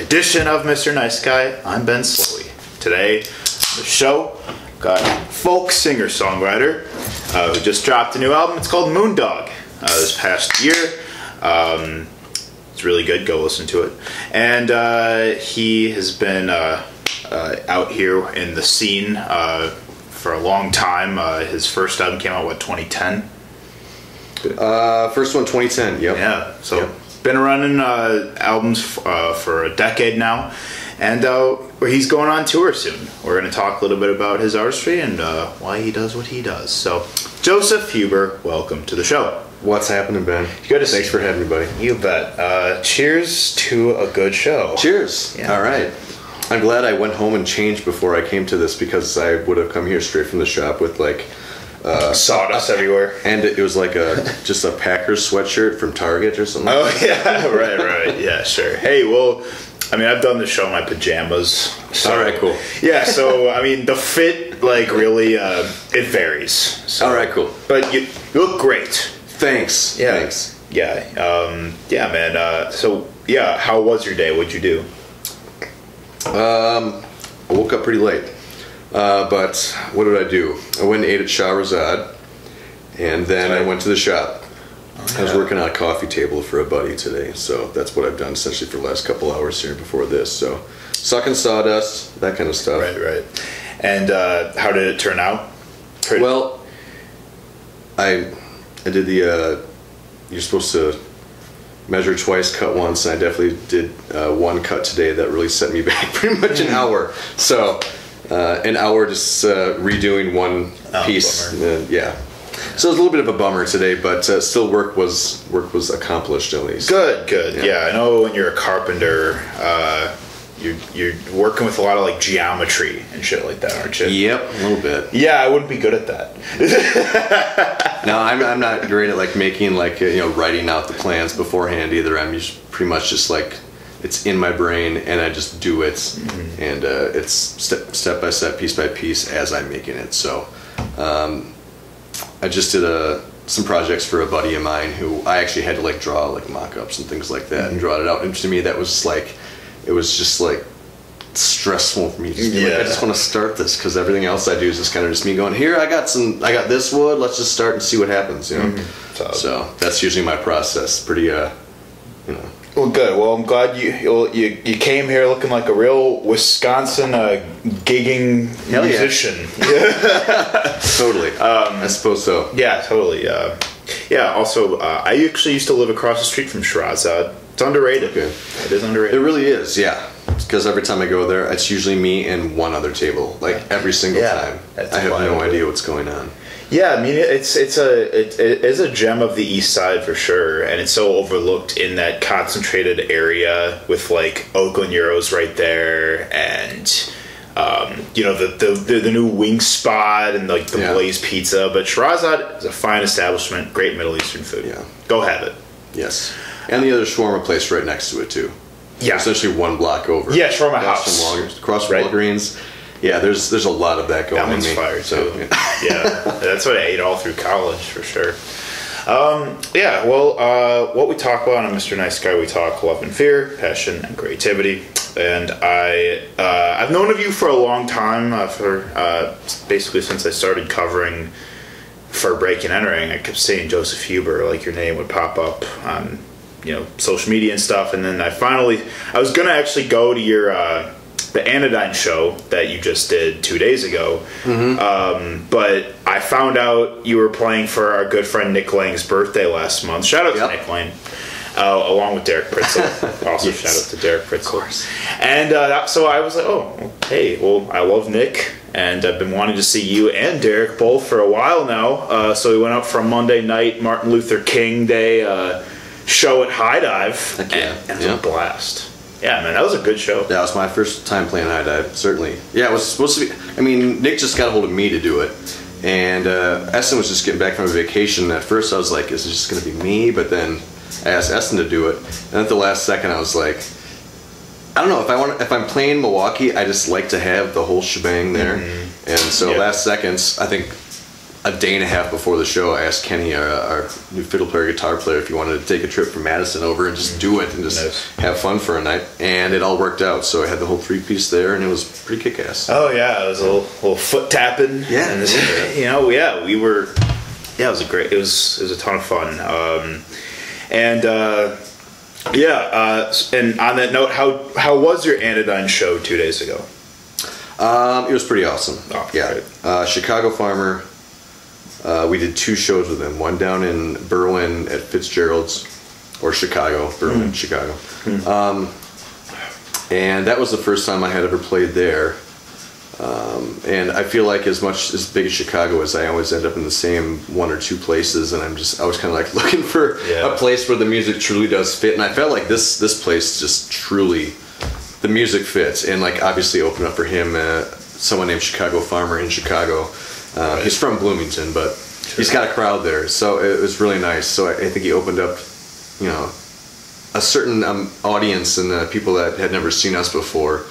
edition of Mr. Nice Guy. I'm Ben Slowey. Today, the show got folk singer songwriter uh, who just dropped a new album. It's called Moondog uh, this past year. Um, it's really good. Go listen to it. And uh, he has been uh, uh, out here in the scene uh, for a long time. Uh, his first album came out, what, 2010? Uh, first one, 2010. Yep. Yeah, so Yep. Been running uh, albums uh, for a decade now, and uh, he's going on tour soon. We're going to talk a little bit about his artistry and uh, why he does what he does. So, Joseph Huber, welcome to the show. What's happening, Ben? Good to see Thanks for having me, buddy. You bet. Uh, cheers to a good show. Cheers. Yeah. All right. I'm glad I went home and changed before I came to this because I would have come here straight from the shop with like, Sawdust everywhere. and it was like a just a Packers sweatshirt from Target or something. Oh yeah, right, right, yeah, sure. Hey, well, I mean, I've done the show in my pajamas. So, All right, cool. Yeah, so I mean, the fit like really uh, it varies. So, All right, cool. But you, you look great. Thanks. Yeah. Thanks. Yeah, um, yeah, man. Uh, so yeah, how was your day? What'd you do? Um, I woke up pretty late, uh, but what did I do? I went and ate at Shahrazad, and then I went to the shop. I was working on a coffee table for a buddy today, so that's what I've done essentially for the last couple hours here before this. So, sucking sawdust, that kind of stuff. Right, right. And uh, how did it turn out? Pretty- Well, I I did the uh, you're supposed to measure twice, cut once. And I definitely did uh, one cut today that really set me back pretty much an hour. So uh, an hour just uh, redoing one Oh, piece. Uh, yeah. So it was a little bit of a bummer today, but uh, still work was work was accomplished at least. Good, good. Yeah. Yeah. I know when you're a carpenter, uh, you're you're working with a lot of like geometry and shit like that, aren't you? Yep, a little bit. Yeah, I wouldn't be good at that. No, I'm, I'm not great at like making like you know writing out the plans beforehand either. I'm just pretty much just like it's in my brain and I just do it, and uh, it's step step by step, piece by piece as I'm making it. So, um, I just did a some projects for a buddy of mine who I actually had to like draw like mock-ups and things like that and draw it out. And to me, that was like it was just like stressful for me. Just be like, I just want to start this because everything else I do is just kind of just me going here. I got some. I got this wood. Let's just start and see what happens. You know. So- So that's usually my process. Pretty uh. Well, good. Well, I'm glad you you you, came here looking like a real Wisconsin uh, gigging Hell yeah. musician. Totally. I suppose so. Yeah, totally. Uh, yeah. Also, uh, I actually used to live across the street from Shahrazad. It's underrated. Okay. It is underrated. It really is. Yeah. Because every time I go there, it's usually me and one other table. Like every single Yeah, time. that's I have no idea what's going on. Yeah, I mean it's it's a it, it is a gem of the East Side for sure, and it's so overlooked in that concentrated area with like Oakland Gyros right there, and um, you know the, the the the new wing spot and like the Yeah. Blaze Pizza. But Shahrazad is a fine establishment, great Middle Eastern food. Yeah. go have it. Yes. And the other shawarma place right next to it too. Yeah. Essentially one block over. Yeah, shawarma Across house. From Walgreens, across from Right. Walgreens. Yeah, there's there's a lot of that going That on one's me. fire So, too. yeah. that's what I ate all through college for sure. Um, yeah, well, uh, what we talk about on Mr. Nice Guy, we talk love and fear, passion and creativity. And I, uh, I've known of you for a long time, uh, for uh, basically since I started covering for Break and Entering. I kept saying Joseph Huber, like your name would pop up on, you know, social media and stuff. And then I finally, I was gonna actually go to your. The Anodyne show that you just did two days ago, um, but I found out you were playing for our good friend Nick Lang's birthday last month. Shout out Yep. to Nick Lang, uh, along with Derek Pritzl. also, Yes. shout out to Derek Pritzl. Of course. And uh, that, so I was like, oh, hey, well, I love Nick, and I've been wanting to see you and Derek both for a while now. Uh, so we went up for a Monday night Martin Luther King Day uh, show at High Dive, Heck yeah. and, and it was Yeah. a blast. Yeah, man, that was a good show. That was my first time playing high dive, certainly. Yeah, it was supposed to be. I mean, Nick just got a hold of me to do it, and uh, Essen was just getting back from a vacation. At first, I was like, "Is it just going to be me?" But then I asked Essen to do it, and at the last second, I was like, "I don't know if I want. If I'm playing Milwaukee, I just like to have the whole shebang there." And so Yeah. last seconds, I think a day and a half before the show, I asked Kenny, our, our new fiddle player, guitar player, if he wanted to take a trip from Madison over and just do it and just Nice. have fun for a night. And it all worked out. So I had the whole three piece there, and it was pretty kick ass. Oh yeah, it was a little, little foot tapping. Yeah, and this, you know, yeah, we were. Yeah, it was a great. It was it was a ton of fun. Um, and uh, yeah, uh, and on that note, how how was your Anodyne show two days ago? Um, it was pretty awesome. Oh, yeah. Uh, Chicago Farmer, uh, we did two shows with them. One down in Berwyn at Fitzgerald's, or Chicago, Berwyn, Hmm. Chicago. Um, and that was the first time I had ever played there. Um, and I feel like as much as big as Chicago is, I always end up in the same one or two places, and I'm just I was kind of like looking for Yeah. a place where the music truly does fit, and I felt like this this place just truly the music fits, and like obviously opened up for him, uh, someone named Chicago Farmer in Chicago. Uh, Right. He's from Bloomington, but he's got a crowd there, so it was really nice. So I, I think he opened up, you know, a certain um, audience and uh, people that had never seen us before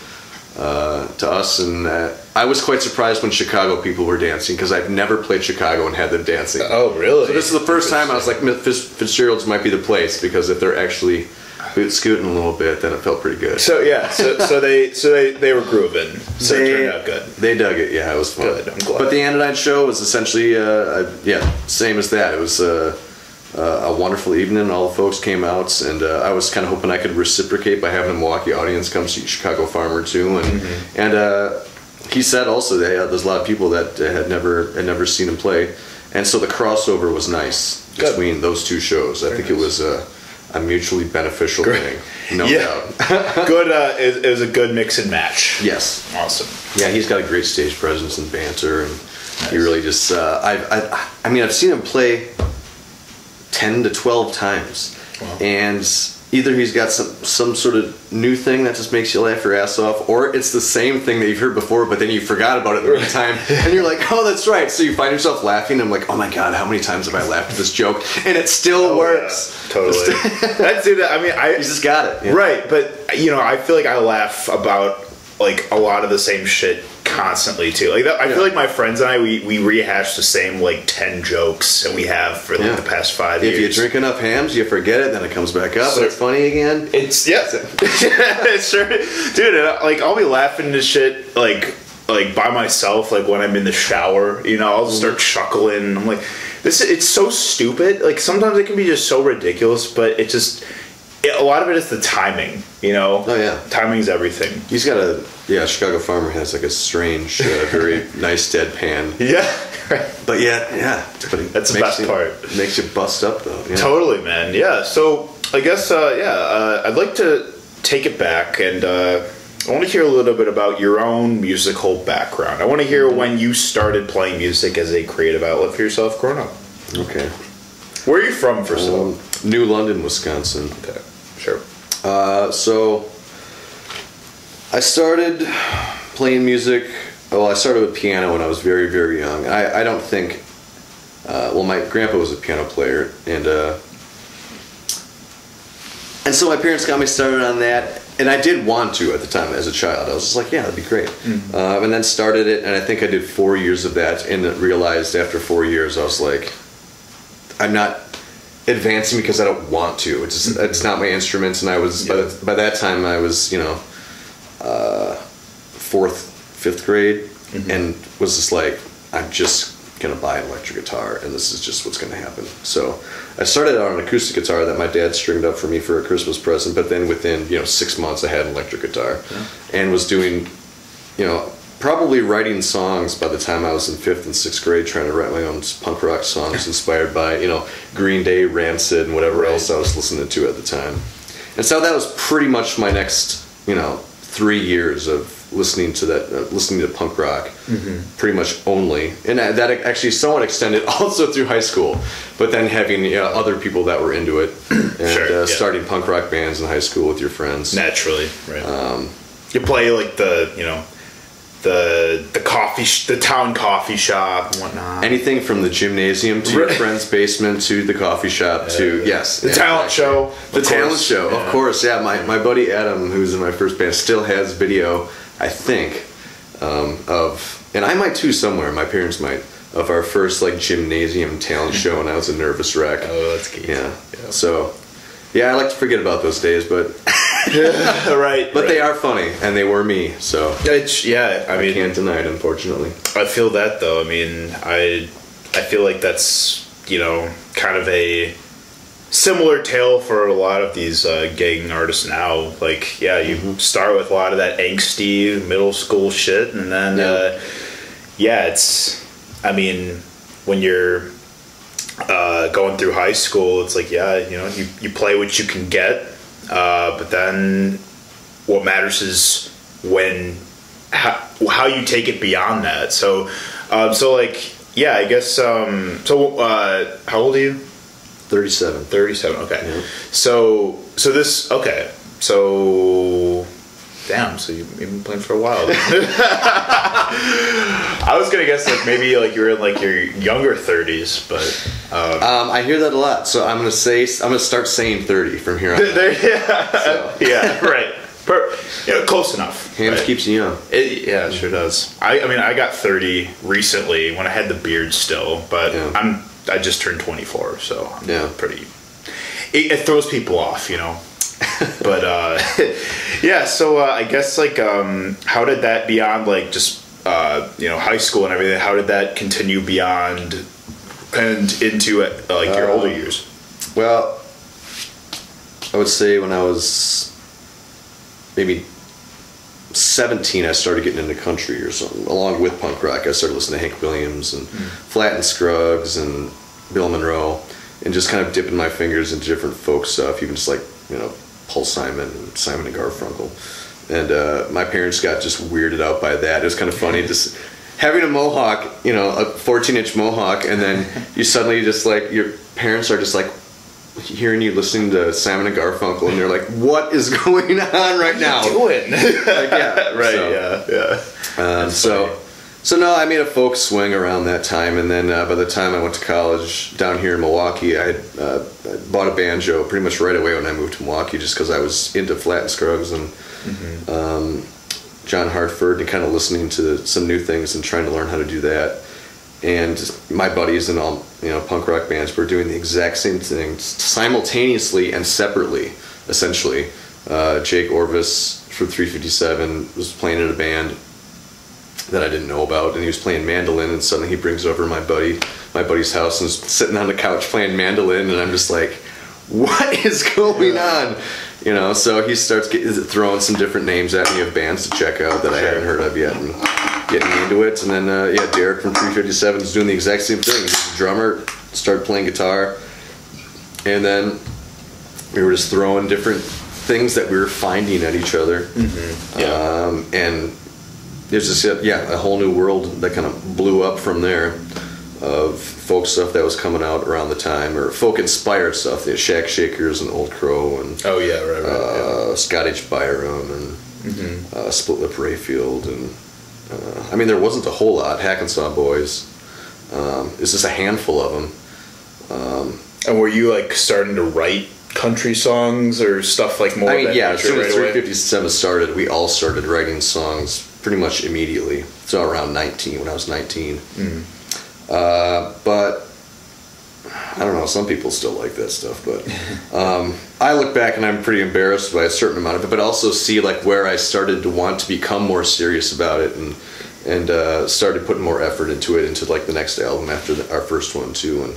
uh, to us, and uh, I was quite surprised when Chicago people were dancing because I've never played Chicago and had them dancing. Oh, really? So this is the first time I was like, Fitzgerald's might be the place because if they're actually boot scooting a little bit, then it felt pretty good. So yeah, so so they so they they were grooving. So it turned out good. They dug it. Yeah, it was fun. Good, I'm glad. But the Anodyne show was essentially, uh, uh, yeah, same as that. It was uh, uh, a wonderful evening. All the folks came out, and uh, I was kind of hoping I could reciprocate by having the Milwaukee audience come see Chicago Farmer too. And Mm-hmm. and uh, he said also that uh, there's a lot of people that uh, had never had never seen him play, and so the crossover was nice Good. between those two shows. I think it was a, mutually beneficial Great. thing, no Yeah. doubt. good. Uh, it, it was a good mix and match. yes. Awesome. Yeah, he's got a great stage presence and banter, and he really just. Uh, I, I, I mean, I've seen him play ten to twelve times, Wow. and either he's got some some sort of new thing that just makes you laugh your ass off, or it's the same thing that you've heard before, but then you forgot about it the right time, and you're like, oh, that's right. So you find yourself laughing. I'm like, oh my god, how many times have I laughed at this joke, and it still Oh, works. yeah, totally. That's it. I mean, I He's just got it. yeah. Right, but you know, I feel like I laugh about like a lot of the same shit constantly too. Like that, I Yeah. feel like my friends and I we, we rehash the same like ten jokes that we have for like Yeah. the past five If you drink enough Hamm's, you forget it, then it comes back up, So- and it's funny again. It's yeah, it's dude. Like I'll be laughing to shit like like by myself, like when I'm in the shower. You know, I'll just start mm-hmm. chuckling. I'm like, this. It's so stupid. Like sometimes it can be just so ridiculous, but it just it, a lot of it is the timing. You know, Oh, yeah. timing's everything. He's got a yeah. Chicago Farmer has like a strange, uh, very nice deadpan. Yeah, But yeah, yeah. But That's the best you- part. Makes you bust up though. Yeah. totally, man. Yeah. So I guess uh, yeah, uh, I'd like to take it back and. Uh, I want to hear a little bit about your own musical background. I want to hear when you started playing music as a creative outlet for yourself growing up. Okay. Where are you from, first of all? Um, New London, Wisconsin. Okay, sure. Uh, so I started playing music. Well, I started with piano when I was very, very young. I, I don't think. Uh, well, my grandpa was a piano player, and uh, and so my parents got me started on that. And I did want to at the time as a child. I was just like, yeah, that'd be great. Um, and then started it, and I think I did four years of that, and realized after four years, I was like, I'm not advancing because I don't want to. It's just, it's not my instruments, and I was by, the, by that time I was you know uh, fourth, fifth grade, and was just like I'm just gonna buy an electric guitar, and this is just what's gonna happen. So I started out on an acoustic guitar that my dad stringed up for me for a Christmas present, but then within you know six months I had an electric guitar, and was doing you know, probably writing songs by the time I was in fifth and sixth grade, trying to write my own punk rock songs inspired by, you know, Green Day, Rancid, and whatever Right. else I was listening to at the time. And so that was pretty much my next, you know, three years of listening to that, uh, listening to punk rock, pretty much only. And that that actually somewhat extended also through high school, but then having other people that were into it and Sure, uh, yeah. starting punk rock bands in high school with your friends. Naturally, right. Um, you play like the you know the the coffee sh- the town coffee shop and whatnot. Anything from the gymnasium to your friend's basement to the coffee shop to yes, the yeah, talent exactly. show, The of talent show, Yeah. of course. Yeah, my, my buddy Adam, who's in my first band, still has video. I think um, of, and I might too somewhere. My parents might of our first like gymnasium talent show, and I was a nervous wreck. Oh, that's key. Yeah. So, yeah, I like to forget about those days, but right. but they are funny, and they were me. So It's, yeah, I I mean, can't deny it, unfortunately. I feel that though. I mean, I I feel like that's you know kind of a similar tale for a lot of these uh, gang artists now. Like, yeah, you start with a lot of that angsty middle school shit, and then Yeah. uh, yeah, it's. I mean, when you're uh, going through high school, it's like yeah, you know, you you play what you can get, uh, but then what matters is when how, how you take it beyond that. So, um, so like, yeah, I guess. Um, so, uh, how old are you? Thirty-seven. Thirty-seven. Okay. Yeah. So, so this. Okay. So, damn. So you, you've been playing for a while. I was gonna guess like maybe like you're in like your younger thirties, but um, Um, I hear that a lot, so I'm gonna say I'm gonna start saying thirty from here on. out. there, yeah, So. yeah, right. Per, know, close enough. Hamm's right? keeps you young. It, yeah, it sure does. I, I mean, I got 30 recently when I had the beard still, but Yeah. I'm I just turned 24, so I'm Yeah. pretty. It, it throws people off, you know. but uh, yeah, so uh, I guess like um, how did that beyond like just uh, you know high school and everything? How did that continue beyond and into uh, like your Uh, older years? Well, I would say when I was maybe 17, I started getting into country or something. Along with punk rock, I started listening to Hank Williams and Flatt and Scruggs and Bill Monroe, and just kind of dipping my fingers into different folk stuff, even just like you know Paul Simon and Simon and Garfunkel. And uh, my parents got just weirded out by that. It was kind of funny just having a mohawk, you know, a 14 inch mohawk, and then you suddenly just like your parents are just like hearing you listening to Simon and Garfunkel, and they're like, "What is going on right now?" Doing Like, yeah, right, so- yeah, yeah. Um, so, so no, I made a folk swing around that time, and then uh, by the time I went to college down here in Milwaukee, I, uh, I bought a banjo pretty much right away when I moved to Milwaukee, just because I was into Flatt and Scruggs and um, John Hartford, and kind of listening to some new things and trying to learn how to do that. And my buddies and all you know punk rock bands were doing the exact same thing simultaneously and separately, essentially. Uh, Jayke Orvis from 357 was playing in a band that I didn't know about, and he was playing mandolin, and suddenly he brings over my buddy, my buddy's house, and is sitting on the couch playing mandolin, and I'm just like, what is going on? You know, so he starts throwing some different names at me of bands to check out that I hadn't heard of yet, and getting me into it. And then, uh, yeah, Derek from 357 is doing the exact same thing. He's a drummer, started playing guitar, and then we were just throwing different things that we were finding at each other. Yeah. Um, and there's just a, yeah a whole new world that kind of blew up from there of folk stuff that was coming out around the time or folk inspired stuff the Shack Shakers and Old Crow and Oh yeah, right, right. uh, Scott H. Biram and Mm-hmm. uh, Split Lip Rayfield and uh, I mean there wasn't a whole lot Hackensaw Boys um, it's just a handful of them And were you like starting to write country songs or stuff like more? I mean, yeah, as soon as 357 started, we all started writing songs pretty much immediately. So around 19, when I was 19. Mm. Uh, but I don't know, some people still like that stuff. But um, I look back and I'm pretty embarrassed by a certain amount of it, but also see like where I started to want to become more serious about it and and uh, started putting more effort into it into like the next album after the, our first one too and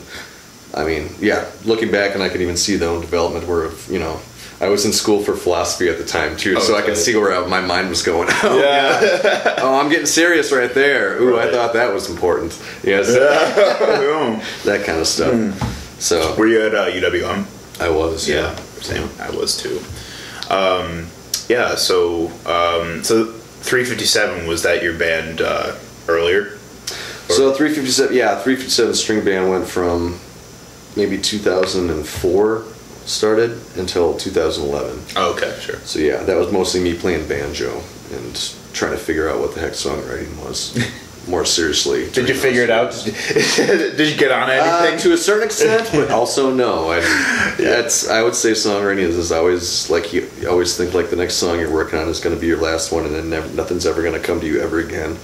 I mean, yeah, looking back, and I can even see the own development where, you know, I was in school for philosophy at the time too, Oh, so I can see where my mind was going. Oh, Yeah. oh, I'm getting serious right there. Ooh, I thought that was important. Yes, Boom. that kind of stuff. So Were you at uh, UWM? I was, yeah. Yeah, same. I was too. Um, yeah. So, um, so 357 was that your band uh, earlier? So 357, yeah, 357 string band went from maybe 2004 started until 2011. Oh, okay, sure. So yeah, that was mostly me playing banjo and trying to figure out what the heck songwriting was more seriously. Did you figure it out? Did you get on Uh, anything? to a certain extent, but also no. I, That's I would say songwriting is, is always like you, you always think like the next song you're working on is going to be your last one, and then never, nothing's ever going to come to you ever again.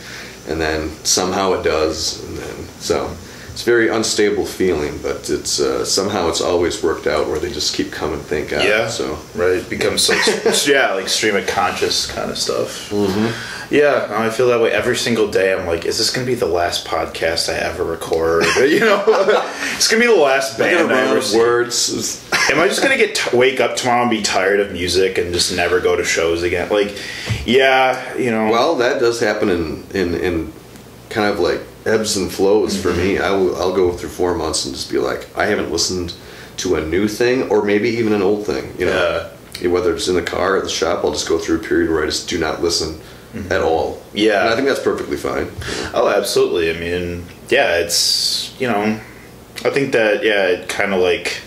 and then somehow it does, and then so it's a very unstable feeling, but it's uh, somehow it's always worked out where they just keep coming. Thank God. Yeah. So right, it becomes like yeah, like stream of conscious kind of stuff. Mm-hmm. Yeah, I feel that way every single day. I'm like, is this gonna be the last podcast I ever record? you know, it's gonna be the last band I ever of words. Am I just gonna get t- wake up tomorrow and be tired of music and just never go to shows again? Like, yeah, you know. Well, that does happen in in, in kind of like ebbs and flows for Mm-hmm. me. I will I'll go through four months and just be like, I haven't listened to a new thing or maybe even an old thing. You know, whether it's in the car or at the shop, I'll just go through a period where I just do not listen at all. Mm-hmm. Yeah. and I think that's perfectly fine. Oh, absolutely. I mean, yeah, it's you know, I think that yeah, it kind of like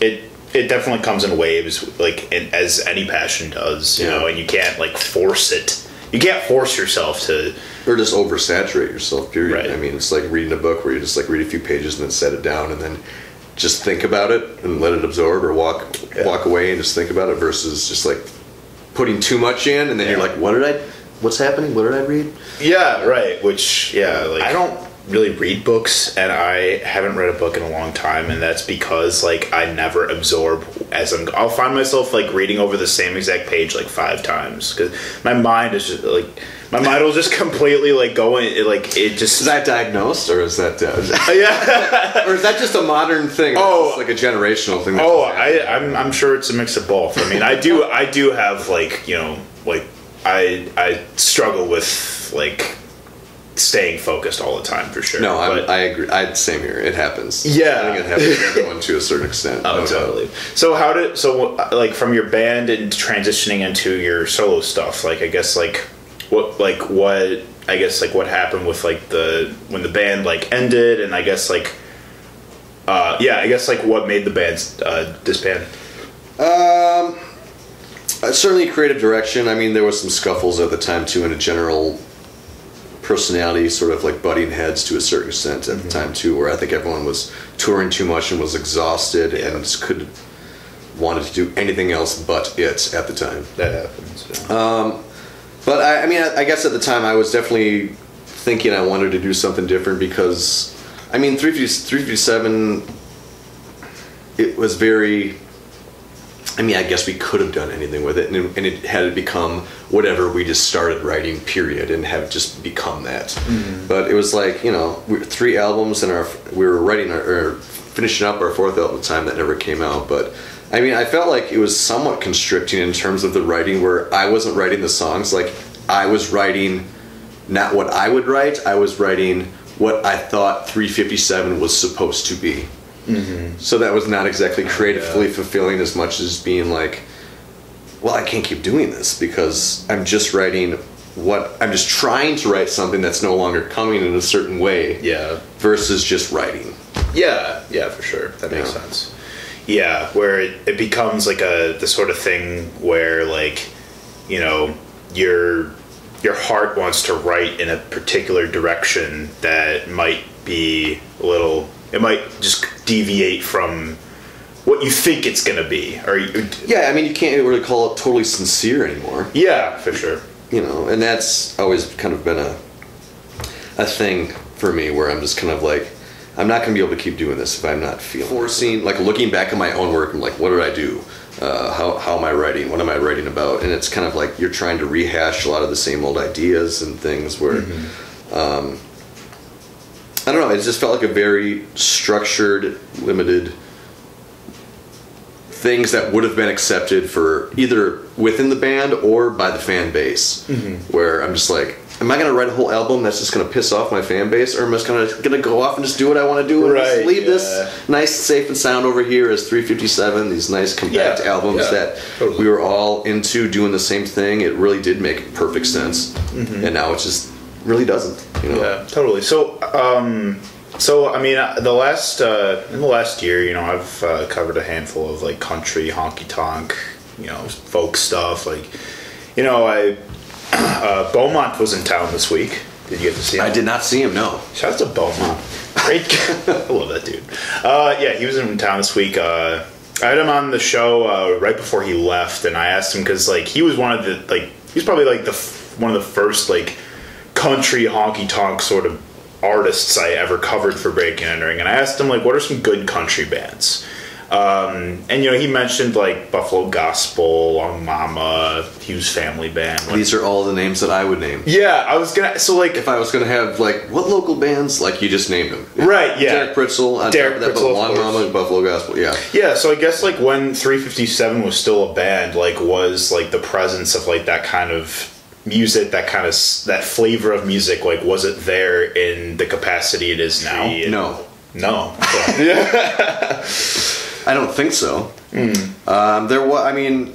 it. It definitely comes in waves, like in, as any passion does, you Yeah. know, and you can't like force it. You can't force yourself to. Or just oversaturate yourself. Period. Right. I mean, it's like reading a book where you just like read a few pages and then set it down and then just think about it and let it absorb or walk Yeah. walk away and just think about it versus just like putting too much in and then you're like, what did I? What's happening? What did I read? Yeah, right. Which yeah, like I don't really read books, and I haven't read a book in a long time, and that's because like I never absorb as I'm. I'll find myself like reading over the same exact page like five times because my mind is just like my mind will just completely like go in. It, like it just Is that diagnosed or is that, uh, yeah. or is that just a modern thing? Oh. It's like a generational thing. Oh, I. I'm, I'm sure it's a mix of both. I mean, I do, I do have like, you know, like I, I struggle with like staying focused all the time for sure. no, But- I agree. I same here. It happens. Yeah. I think it happens to everyone to a certain extent. Oh, no doubt. totally. So how did so like from your band and transitioning into your solo stuff? Like I guess like what like what I guess like what happened with like the when the band like ended and I guess like uh yeah I guess like what made the band uh, disband? Um, uh, certainly creative direction. I mean, there was some scuffles at the time too, in a general personality sort of like butting heads to a certain extent Mm-hmm. at the time too, where I think everyone was touring too much and was exhausted and just could wanted to do anything else but it at the time. That happens. yeah. But I, I mean, I, I guess at the time I was definitely thinking I wanted to do something different because, I mean, 350, 357, it was very. I mean, I guess we could have done anything with it, and it, and it had become whatever we just started writing, period, and have just become that. Mm-hmm. But it was like you know, we, three albums, and our we were writing our, or finishing up our fourth album at the time that never came out. But I mean, I felt like it was somewhat constricting in terms of the writing, where I wasn't writing the songs like I was writing not what I would write. I was writing what I thought 357 was supposed to be. Mm-hmm. So that was not exactly creatively fulfilling as much as being like, well, I can't keep doing this because I'm just writing what I'm just trying to write something that's no longer coming in a certain way yeah. versus just writing. Yeah, yeah, for sure. That makes Yeah. sense. Yeah, where it, it becomes like a the sort of thing where like, you know, your your heart wants to write in a particular direction that might be a little it might just deviate from what you think it's going to be or you, Yeah, I mean, you can't really call it totally sincere anymore. yeah, for sure. you know and that's always kind of been a a thing for me where i'm just kind of like i'm not going to be able to keep doing this if i'm not feeling forcing. Like looking back at my own work I'm like what did i do? Uh, how, how am i writing? What am i writing about? And it's kind of like you're trying to rehash a lot of the same old ideas and things where um, i don't know it just felt like a very structured limited things that would have been accepted for either within the band or by the fan base. Mm-hmm. Where I'm just like, am I going to write a whole album that's just going to piss off my fan base, or am I just going to go off and just do what I want to do and just leave yeah. this nice, safe and sound over here as 357? These nice compact Yeah, albums yeah, that totally. we were all into doing the same thing. It really did make perfect sense, mm-hmm. and now it's just really doesn't. You know? Yeah, totally. So, um, so I mean, uh, the last uh, in the last year, you know, I've uh, covered a handful of like country, honky tonk, you know, folk stuff. Like, you know, I uh, Beaumont was in town this week. Did you get to see him? I did not see him. No. Shout out to Beaumont. Great. I love that dude. Uh, yeah, he was in town this week. Uh, I had him on the show uh, right before he left, and I asked him because like he was one of the like he was probably like the f- one of the first like country honky tonk sort of artists I ever covered for Breaking and Entering, and I asked him like, what are some good country bands? Um, and you know, he mentioned like Buffalo Gospel, Long Mama, Hughes Family Band. Like, These are all the names that I would name. yeah, I was gonna. So like, If I was gonna have like what local bands, like you just named them, Right, yeah. Derek Pritzl, on Derek top of that, Pritzl, but Long. Mama, and Buffalo Gospel, yeah. Yeah, so I guess like when 357 was still a band, like was like the presence of like that kind of music, that kind of that flavor of music, like was it there in the capacity it is now? No, no. I don't think so. Hmm. Um, there was, I mean,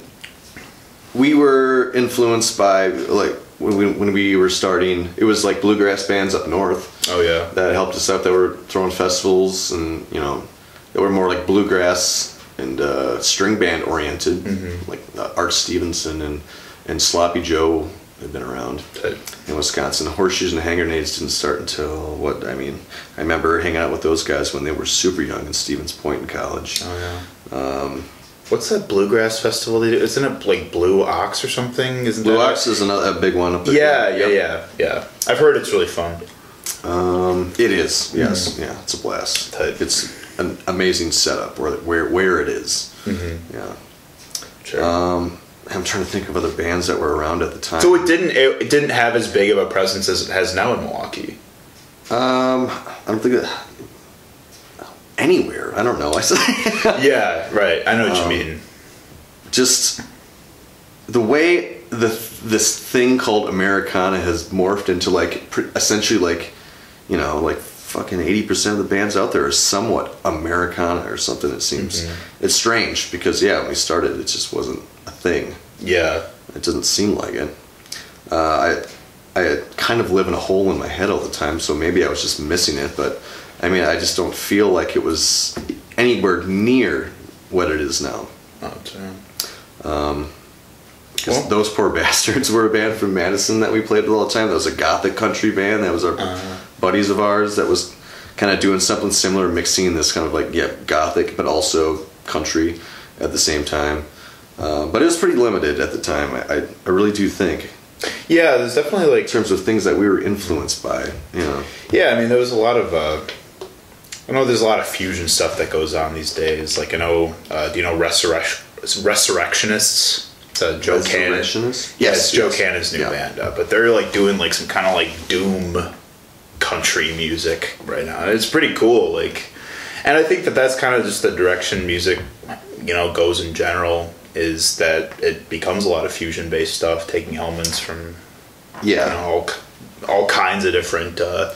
we were influenced by like when we, when we were starting. It was like bluegrass bands up north oh yeah. that helped us out. That were throwing festivals and you know, that were more like bluegrass and uh, string band oriented, Mm-hmm. like uh, Art Stevenson and and Sloppy Joe had been around in Wisconsin. The Horseshoes and the hand grenades didn't start until what? I mean, I remember hanging out with those guys when they were super young in Stevens Point in college. Oh yeah. Um, What's that bluegrass festival they do? Isn't it like Blue Ox or something? Isn't Blue Ox is another a big one up there. Yeah, yeah, Yep. yeah, yeah. I've heard it's really fun. Um, it is. Yes. Yeah, it's a blast. Tight. It's an amazing setup where where where it is. Mm-hmm. Yeah. Sure. Um, I'm trying to think of other bands that were around at the time. so it didn't it, it didn't have as big of a presence as it has now in Milwaukee. um, I don't think that anywhere. I don't know. I said yeah, right. I know what Um, you mean. just the way the this thing called Americana has morphed into like essentially like you know like fucking 80% of the bands out there are somewhat Americana or something it seems. It's strange because yeah, when we started it just wasn't thing. Yeah. It doesn't seem like it. Uh, I I kind of live in a hole in my head all the time, so maybe I was just missing it. But I mean, I just don't feel like it was anywhere near what it is now. Oh, damn. Because Well- those poor bastards were a band from Madison that we played with all the time. That was a gothic country band. That was our Uh-huh. buddies of ours that was kind of doing something similar, mixing this kind of like yeah gothic, but also country at the same time. Uh, but it was pretty limited at the time. I, I, really do think Yeah, there's definitely like in terms of things that we were influenced by. You know, Yeah, I mean, there was a lot of. Uh, I know there's a lot of fusion stuff that goes on these days. Like I know, uh, do you know Resurrec- Resurrectionists? It's uh, Joe Cannon. Resurrectionists? Yeah, Yes, it's Joe yes. Cannon's new Yeah. band, uh, but they're like doing like some kind of like doom country music right now. And it's pretty cool. Like, and I think that that's kind of just the direction music, you know, goes in general. Is that it becomes a lot of fusion based stuff, taking elements from you know, yeah. all, all kinds of different uh,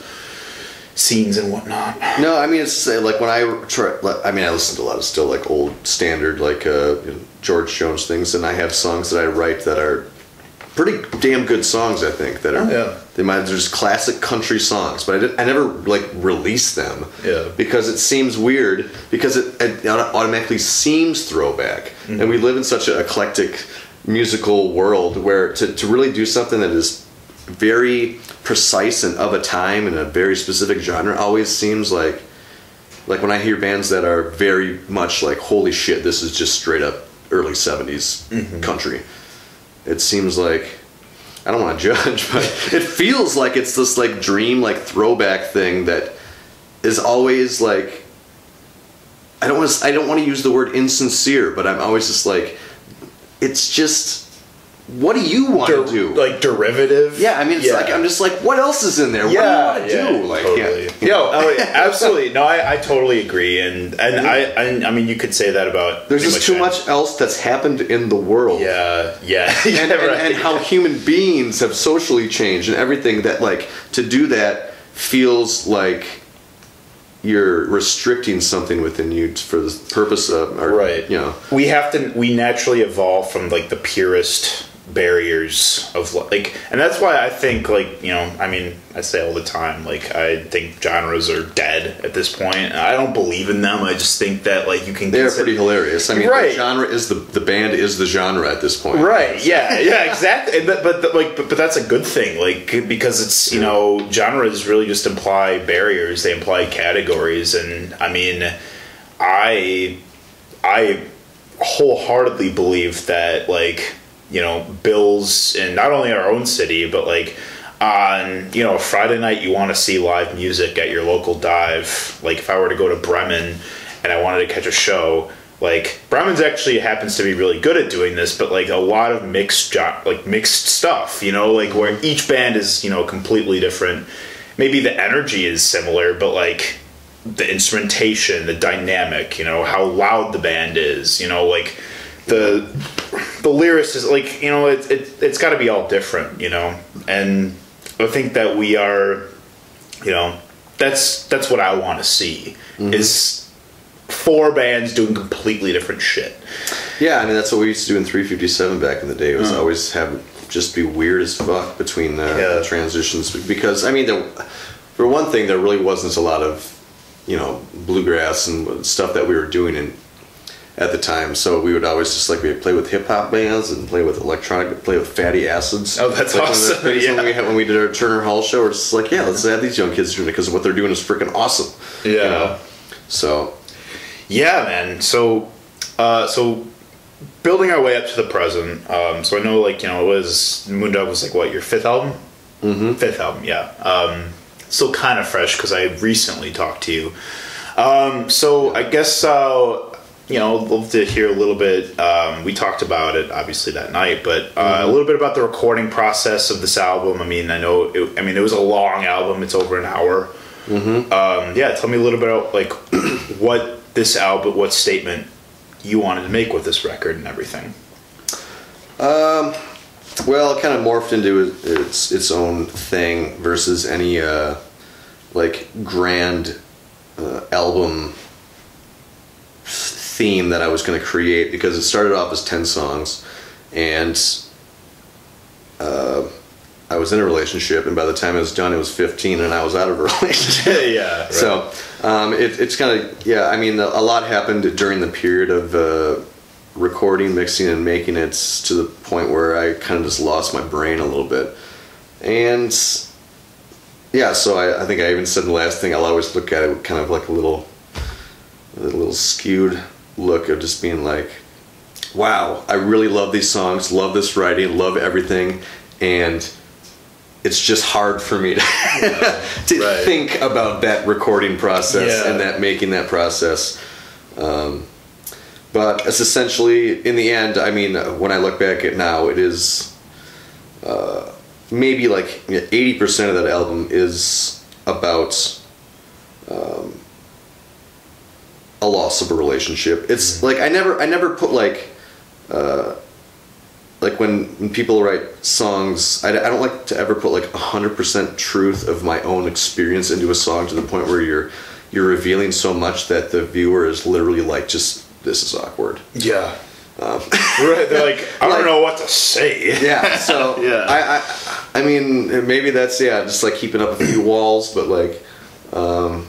scenes and whatnot. No, I mean it's uh, like when I try. I mean, I listen to a lot of still like old standard like uh, you know, George Jones things, and I have songs that I write that are pretty damn good songs. I think that are Oh, yeah. they might they're just classic country songs, but I, did, I never like release them. Yeah. because it seems weird because it, it automatically seems throwback, Mm-hmm. and we live in such an eclectic musical world where to, to really do something that is very precise and of a time in a very specific genre always seems like like when I hear bands that are very much like holy shit this is just straight up early 70s country it seems like I don't want to judge but it feels like it's this like dream like throwback thing that is always like I don't want to I don't want to use the word insincere but I'm always just like it's just what do you want to do like derivative. yeah, I mean, it's Yeah. like I'm just like, what else is in there? yeah, what do you want to yeah, do? Like, totally. yeah, Yo, oh, yeah, absolutely. No, I, I totally agree, and and I, I, I mean, you could say that about. there's just too any- much else that's happened in the world. Yeah, yeah, And, and, right. and how human beings have socially changed and everything that like to do that feels like you're restricting something within you for the purpose of or, right. you know we have to. We naturally evolve from like the purest barriers of like, and that's why I think like you know, I mean, I say all the time, like I think genres are dead at this point. I don't believe in them. I just think that like you can. they're consider- pretty hilarious. I mean, Right. the genre is the the band is the genre at this point. Right. Yeah. Yeah. Exactly. And But but like but, but that's a good thing. Like because it's you know genres really just imply barriers. They imply categories, and I mean, I I wholeheartedly believe that like you know bills in not only our own city but like on you know Friday night you want to see live music at your local dive. Like if I were to go to Bremen and I wanted to catch a show, like Bremen's actually happens to be really good at doing this, but like a lot of mixed jo- like mixed stuff. You know, like where each band is you know completely different. Maybe the energy is similar, but like the instrumentation, the dynamic, you know, how loud the band is, you know, like the the lyrics is like, you know, it, it it's got to be all different, you know, and I think that we are, you know, that's that's what I want to see mm-hmm. is four bands doing completely different shit. Yeah, I mean that's what we used to do in 357 back in the day. It was mm. always have just be weird as fuck between the, Yeah. the transitions because I mean, there, for one thing, there really wasn't a lot of you know bluegrass and stuff that we were doing in at the time. So we would always just like we would play with hip hop bands and play with electronic, play with fatty acids. Oh, that's like awesome, When, yeah. when, we had, when we did our Turner Hall show, we're just like, yeah, let's have these young kids doing it because what they're doing is freaking awesome. you Yeah. know? So Yeah, man. So, uh, so building our way up to the present. Um, so I know, like you know, it was Moondog was like what your fifth album? Mm-hmm. Fifth album, yeah. Um, still kind of fresh because I recently talked to you. Um, so I guess uh, you know, love to hear a little bit. Um, we talked about it obviously that night, but uh, a little bit about the recording process of this album. I mean, I know. It, I mean, it was a long album. It's over an hour. Um, yeah, tell me a little bit about like what this album, what statement you wanted to make with this record and everything. Well, it kind of morphed into its its own thing versus any uh, like grand uh, album theme that I was going to create because it started off as ten songs, and uh, I was in a relationship, and by the time it was done, it was fifteen, and I was out of a relationship. yeah. So um, it, it's kind of yeah. I mean, a lot happened during the period of uh, recording, mixing, and making it to the point where I kind of just lost my brain a little bit. And yeah, so I, I think I even said the last thing. I'll always look at it kind of like a little, a little skewed look of just being like, "Wow, I really love these songs, love this writing, love everything," and it's just hard for me to, to Right. think about that recording process Yeah. and that making that process. Um, but it's essentially, in the end, I mean, uh, when I look back at now, it is uh, maybe like eighty percent of that album is about um, a loss of a relationship. It's like I never, I never put like. Uh, like when, when people write songs, I, I don't like to ever put like hundred percent truth of my own experience into a song to the point where you're you're revealing so much that the viewer is literally like, just this is awkward. Yeah. um, right. They're like, I Like- don't know what to say. Yeah. So Yeah. I, I I mean maybe that's yeah just like keeping up a few walls, but like um,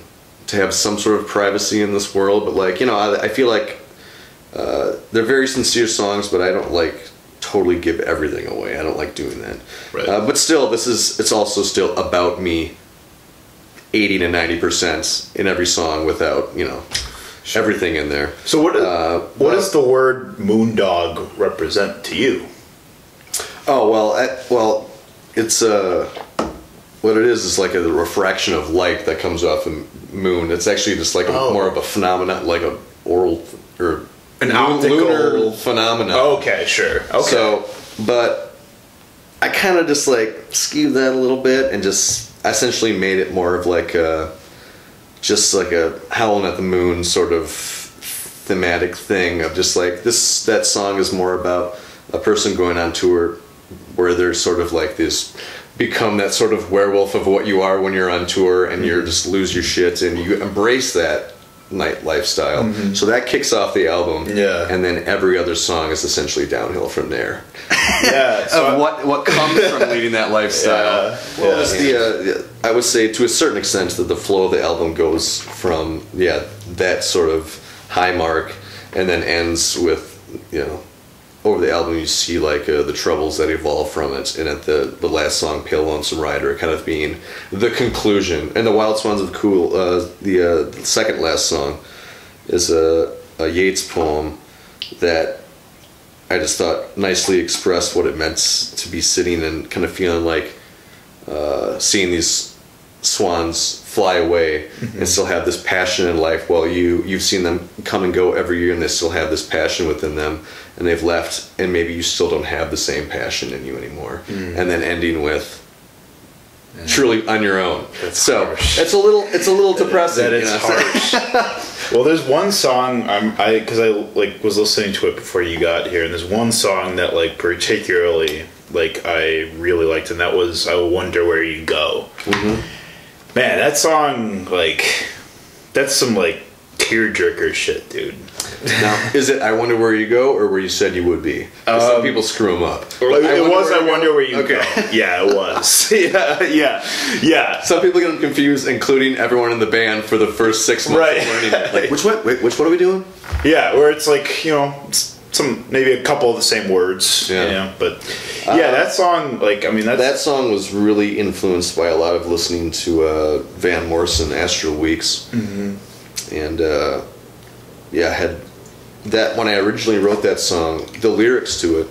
to have some sort of privacy in this world. But like you know I, I feel like uh, they're very sincere songs, but I don't like totally give everything away. I don't like doing that. Right. Uh, but still, this is it's also still about me. Eighty to ninety percent in every song, without you know everything in there. So what? Uh, what does the word moondog represent to you? Oh well, I, well, it's uh, what it is is like a refraction of light that comes off the moon. It's actually just like a, Oh. more of a phenomenon, like a oral or An optical- lunar phenomenon. Okay, sure. Okay. So, but I kind of just like skewed that a little bit and just essentially made it more of like a, just like a howling at the moon sort of thematic thing of just like this that song is more about a person going on tour where they're sort of like this become that sort of werewolf of what you are when you're on tour and you're just lose your shit and you embrace that night lifestyle so that kicks off the album Yeah. and then every other song is essentially downhill from there yeah. So of what what comes from leading that lifestyle. Yeah, well, yeah. it's the uh, I would say to a certain extent that the flow of the album goes from yeah that sort of high mark and then ends with you know over the album you see like uh, the troubles that evolve from it and at the the last song pale lonesome rider kind of being the conclusion. And the wild swans of Coole uh, the, uh, second last song is a, a yeats poem that I just thought nicely expressed what it meant to be sitting and kind of feeling like uh, seeing these swans fly away Mm-hmm. and still have this passion in life while you you've seen them come and go every year and they still have this passion within them and they've left and maybe you still don't have the same passion in you anymore Mm. and then ending with truly on your own That's so harsh. it's a little it's a little depressing that you know? harsh. well, there's one song I'm I because I like was listening to it before you got here, and there's one song that like particularly like I really liked, and that was "I Wonder Where You Go." Mm-hmm. Man, that song like that's some like tearjerker shit, dude. Now, is it I wonder where you go or where you said you would be? 'Cause some Um, people screw them up. Or, Like, it was "I Wonder. Where You okay. Go." Yeah, it was. yeah, yeah, yeah. Some people get them confused, including everyone in the band for the first six months Right. of learning. Like, which one? Wait, which one are we doing? Yeah, where it's like you know some maybe a couple of the same words. Yeah. Yeah, but yeah, that song like I mean that's That song was really influenced by a lot of listening to uh, Van Morrison, Astral Weeks, mm-hmm. and uh, yeah, I had that when I originally wrote that song. The lyrics to it,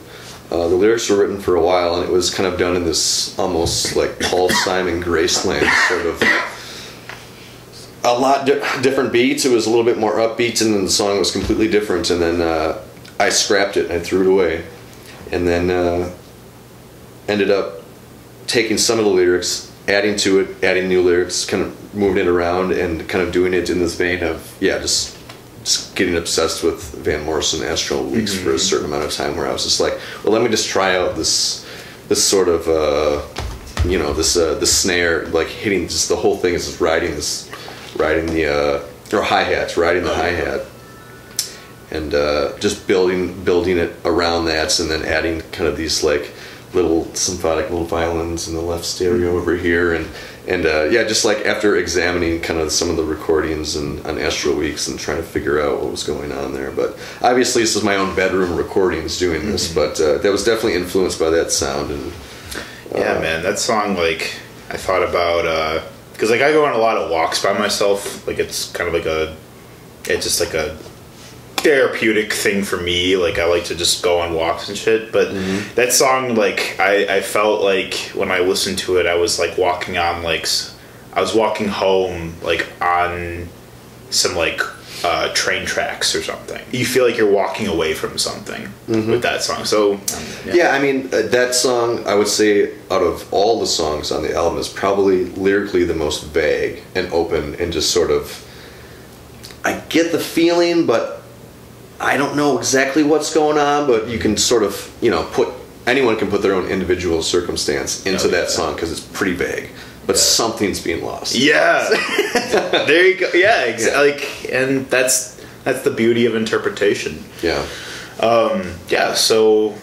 uh, the lyrics were written for a while, and it was kind of done in this almost like Paul Simon Graceland sort of. A lot di- different beats. It was a little bit more upbeat, and then the song was completely different. And then uh, I scrapped it. and I threw it away, and then uh, ended up taking some of the lyrics, adding to it, adding new lyrics, kind of moving it around, and kind of doing it in this vein of yeah, just just getting obsessed with Van Morrison Astral Weeks for a certain amount of time, where I was just like, well, let me just try out this this sort of uh, you know this uh, the snare, like hitting just the whole thing is just riding this riding the uh, or hi hats, riding the hi hat and uh, just building building it around that, and then adding kind of these like little symphonic little violins in the left stereo over here, and and uh, yeah, just like after examining kind of some of the recordings and on Astral Weeks and trying to figure out what was going on there. But obviously, this is my own bedroom recordings doing this, but uh, that was definitely influenced by that sound and. yeah, man. That song like I thought about because like I go on a lot of walks by myself. Like it's kind of like a it's just like a therapeutic thing for me. Like I like to just go on walks and shit. But that song, like I, I felt like when I listened to it, I was like walking on like I was walking home like on some like uh, train tracks or something. You feel like you're walking away from something with that song. So um, Yeah, I mean uh, that song. I would say out of all the songs on the album is probably lyrically the most vague and open and just sort of. I get the feeling, but I don't know exactly what's going on. But you can sort of, you know, put anyone can put their own individual circumstance into Oh, that song because it's pretty vague. But something's being lost. Yeah. there you go. Yeah, exa- Yeah. like and that's that's the beauty of interpretation. Yeah. Yeah, so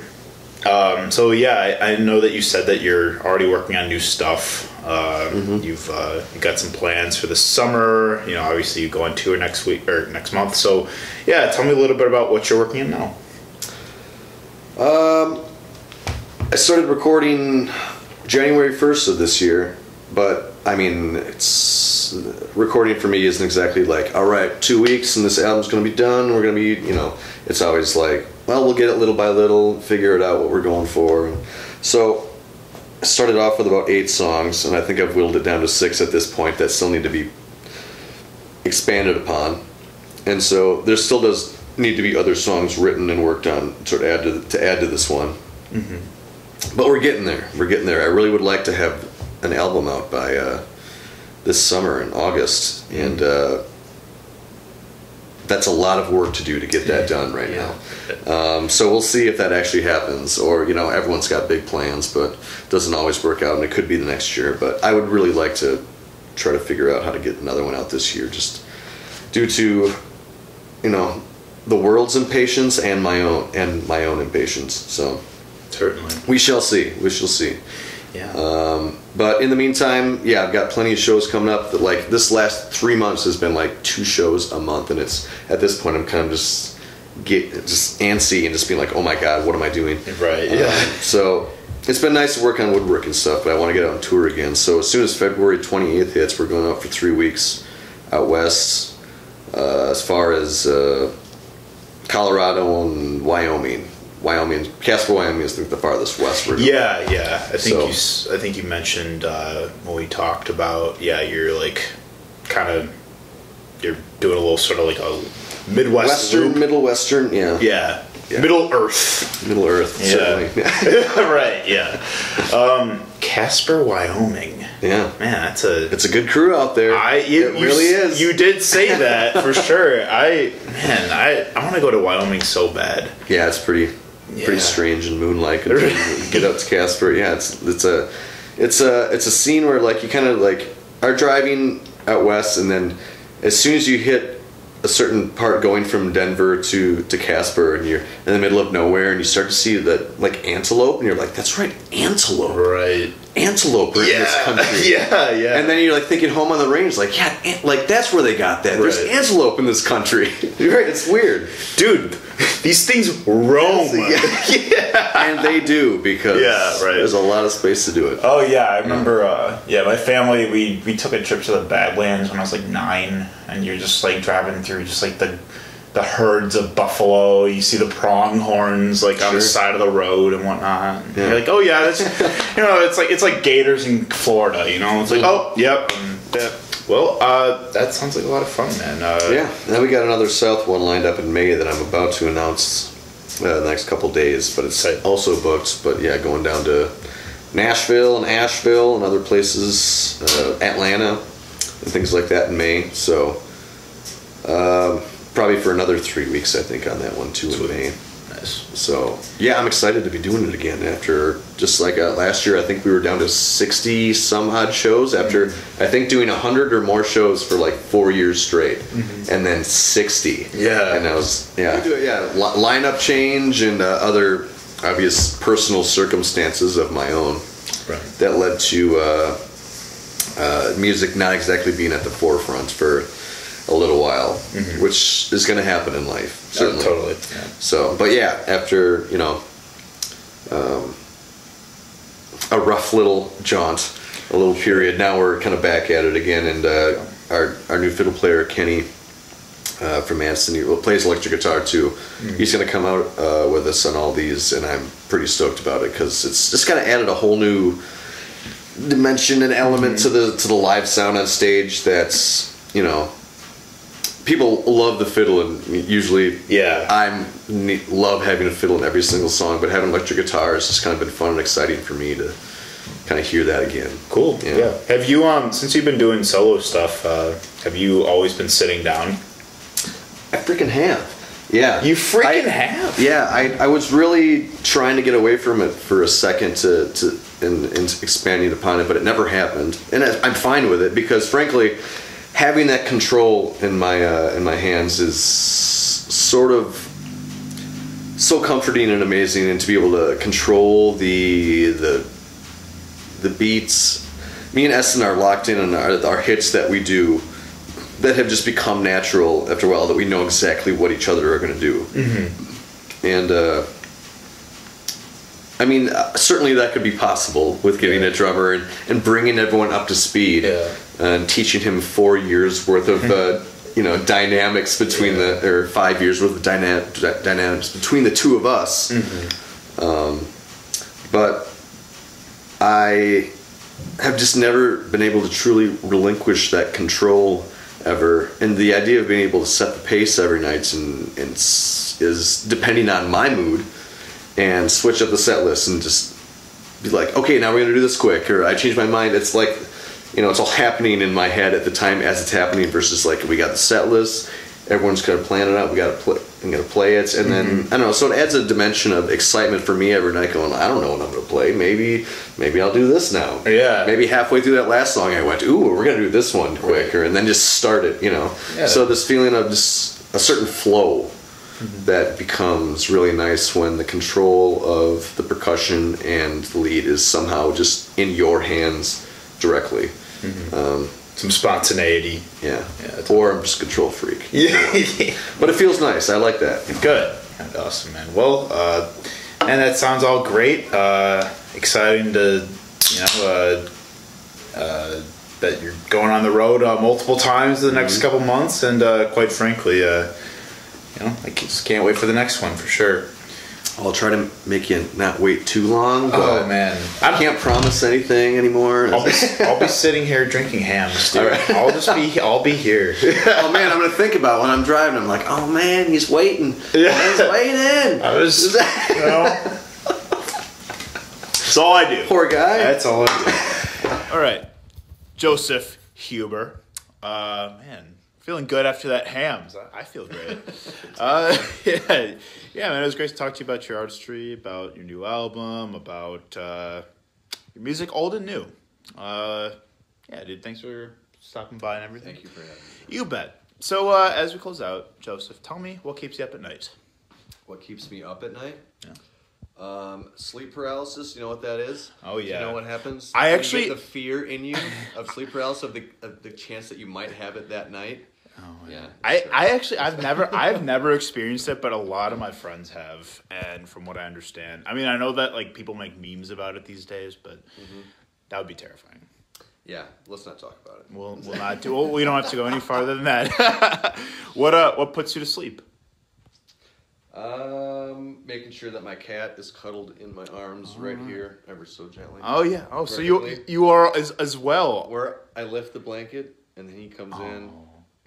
um, so yeah, I, I know that you said that you're already working on new stuff. Uh, You've uh, you got some plans for the summer. You know, obviously you go on tour next week or next month. So yeah, tell me a little bit about what you're working on now. Um, I started recording January 1st of this year, but I mean, it's recording for me isn't exactly like, all right, two weeks and this album's going to be done. We're going to be, you know, it's always like, well, we'll get it little by little, figure it out what we're going for. So started off with about eight songs, and I think I've whittled it down to six at this point that still need to be expanded upon. And so there still does need to be other songs written and worked on to add to, to add to this one but we're getting there. We're getting there. I really would like to have an album out by uh, this summer in August, and uh, that's a lot of work to do to get that done right Yeah. now. Um, so we'll see if that actually happens, or you know, everyone's got big plans, but doesn't always work out, and it could be the next year. But I would really like to try to figure out how to get another one out this year, just due to you know the world's impatience and my own and my own impatience. So. Certainly. We shall see. We shall see. Yeah. Um, but in the meantime, yeah, I've got plenty of shows coming up. That like this last three months has been like two shows a month, and it's at this point I'm kind of just get just antsy and just being like, oh my god, what am I doing? right. Um, Yeah. so it's been nice to work on woodwork and stuff, but I want to get out on tour again. So as soon as February 28th hits, we're going out for three weeks out west, uh, as far as uh, Colorado and Wyoming. Wyoming, Casper, Wyoming is the farthest westward. Yeah, yeah. I think So- you. I think you mentioned uh, when we talked about. Yeah, you're like, kind of, you're doing a little sort of like a Midwest Western, loop. Middle Western, yeah. Yeah. Yeah. Middle Earth. Middle Earth, Yeah. certainly. right. Yeah. Um, Casper, Wyoming. yeah. Man, that's a. It's a good crew out there. I you, it you really is. You did say that for sure. I man, I I want to go to Wyoming so bad. Yeah, it's pretty Yeah. pretty strange and moon-like until get out to Casper. Yeah, it's it's a it's a it's a scene where like you kind of like are driving out west, and then as soon as you hit a certain part going from Denver to to Casper, and you're in the middle of nowhere, and you start to see that like antelope, and you're like, that's right, antelope, Right. antelope are in this country. yeah. Yeah. And then you're like thinking home on the range, like yeah, an- like that's where they got that. There's antelope in this country. Right. It's weird. dude, these things roam. and they do because Yeah, right. there's a lot of space to do it. Oh yeah, I remember. Uh, yeah, my family we we took a trip to the Badlands when I was like nine, and you're just like driving through just like the the herds of buffalo. You see the pronghorns like on the side of the road and whatnot. And Yeah. You're like, oh yeah, that's you know, it's like it's like gators in Florida. You know, it's like oh Yep. Yep. Well, uh, that sounds like a lot of fun, man. Uh, Yeah. Now we got another South one lined up in May that I'm about to announce uh, the next couple days, but it's Right. also booked. But yeah, going down to Nashville and Asheville and other places, uh, Atlanta, and things like that in May. So um, probably for another three weeks, I think, on that one too in May. Nice. So yeah, I'm excited to be doing it again after just like uh, last year. I think we were down to 60 some odd shows after I think doing 100 or more shows for like four years straight, and then 60. Yeah. and I was yeah yeah li- lineup change and uh, other obvious personal circumstances of my own Right. that led to uh, uh, music not exactly being at the forefront for a little while, which is going to happen in life. Certainly. Oh, totally. Yeah. So, but yeah, after you know, um, a rough little jaunt, a little period. Now we're kind of back at it again, and uh, our our new fiddle player Kenny uh, from Anson, who plays electric guitar too. He's going to come out uh, with us on all these, and I'm pretty stoked about it because it's just kind of added a whole new dimension and element to the to the live sound on stage. That's you know. People love the fiddle, and usually Yeah. I'm love having a fiddle in every single song, but having electric guitar has just kind of been fun and exciting for me to kind of hear that again. Cool. Yeah. Yeah. Have you um since you've been doing solo stuff, uh, have you always been sitting down? I freaking have. Yeah. You freaking I- have. Yeah, I, I was really trying to get away from it for a second to, to and, and expanding upon it, but it never happened. And I- I'm fine with it because, frankly, having that control in my uh, in my hands is sort of so comforting and amazing, and to be able to control the the the beats. Me and Essen are locked in on our, our hits that we do that have just become natural after a while that we know exactly what each other are going to do. Mm-hmm. And uh, I mean, uh, certainly that could be possible with getting Yeah. a drummer and, and bringing everyone up to speed Yeah. And teaching him four years worth of. Uh, you know dynamics between the or five years worth of dyna- dy- dynamics between the two of us um, but I have just never been able to truly relinquish that control ever. And the idea of being able to set the pace every night and, and s- is depending on my mood and switch up the set list and just be like, okay, now we're gonna do this quick, or I change my mind. It's like, you know, it's all happening in my head at the time as it's happening versus like we got the set list, everyone's gotta plan it out, we gotta play, we gotta play it, and then mm-hmm. I don't know. So it adds a dimension of excitement for me every night. Going, I don't know what I'm gonna play. Maybe, maybe I'll do this now. Yeah. Maybe halfway through that last song, I went, ooh, we're gonna do this one quicker, and then just start it. You know. Yeah. So this feeling of just a certain flow mm-hmm. that becomes really nice when the control of the percussion and the lead is somehow just in your hands directly. Um, Some spontaneity. yeah. Yeah, or I'm just a control freak. Yeah. But it feels nice. I like that. Good. Good. Awesome, man. Well, uh, and that sounds all great. Uh, exciting to, you know, uh, uh, that you're going on the road uh, multiple times the next couple months, and uh, quite frankly, uh, you know, I just can't wait for the next one for sure. I'll try to make you not wait too long. But Oh man, I can't promise anything anymore. I'll be I'll be sitting here drinking Hamm's, dude. All right. I'll just be I'll be here. oh man, I'm gonna think about when I'm driving. I'm like, oh man, he's waiting. Yeah. He's waiting. I was, you know, that's all I do. Poor guy. That's all I do. All right, Joseph Huber. Uh, man, feeling good after that Hamm's. I, feel great. uh, yeah, yeah, man. It was great to talk to you about your artistry, about your new album, about uh, your music, old and new. Uh, yeah, dude. Thanks for stopping by and everything. Thank you for having me. You bet. So uh, as we close out, Joseph, tell me what keeps you up at night. What keeps me up at night? Yeah. Um, sleep paralysis. You know what that is? Oh, Do yeah. You know what happens? I actually- the fear in you of sleep paralysis of the of the chance that you might have it that night. Oh, yeah. I, I actually I've never I've never experienced it, but a lot of my friends have, and from what I understand, I mean I know that like people make memes about it these days, but that would be terrifying. Yeah. Let's not talk about it. We'll we'll not do. Well, we don't have to go any farther than that. what uh what puts you to sleep? Um, making sure that my cat is cuddled in my arms right here, ever so gently. Oh yeah. Oh, so you Perfectly. you are as as well. Where I lift the blanket and then he comes in,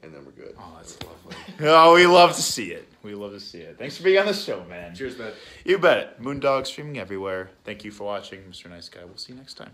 and then we're good. Oh, that's lovely. Oh, we love to see it. We love to see it. Thanks for being on the show, man. Cheers, man. You bet. Moondog streaming everywhere. Thank you for watching, Mr. Nice Guy. We'll see you next time.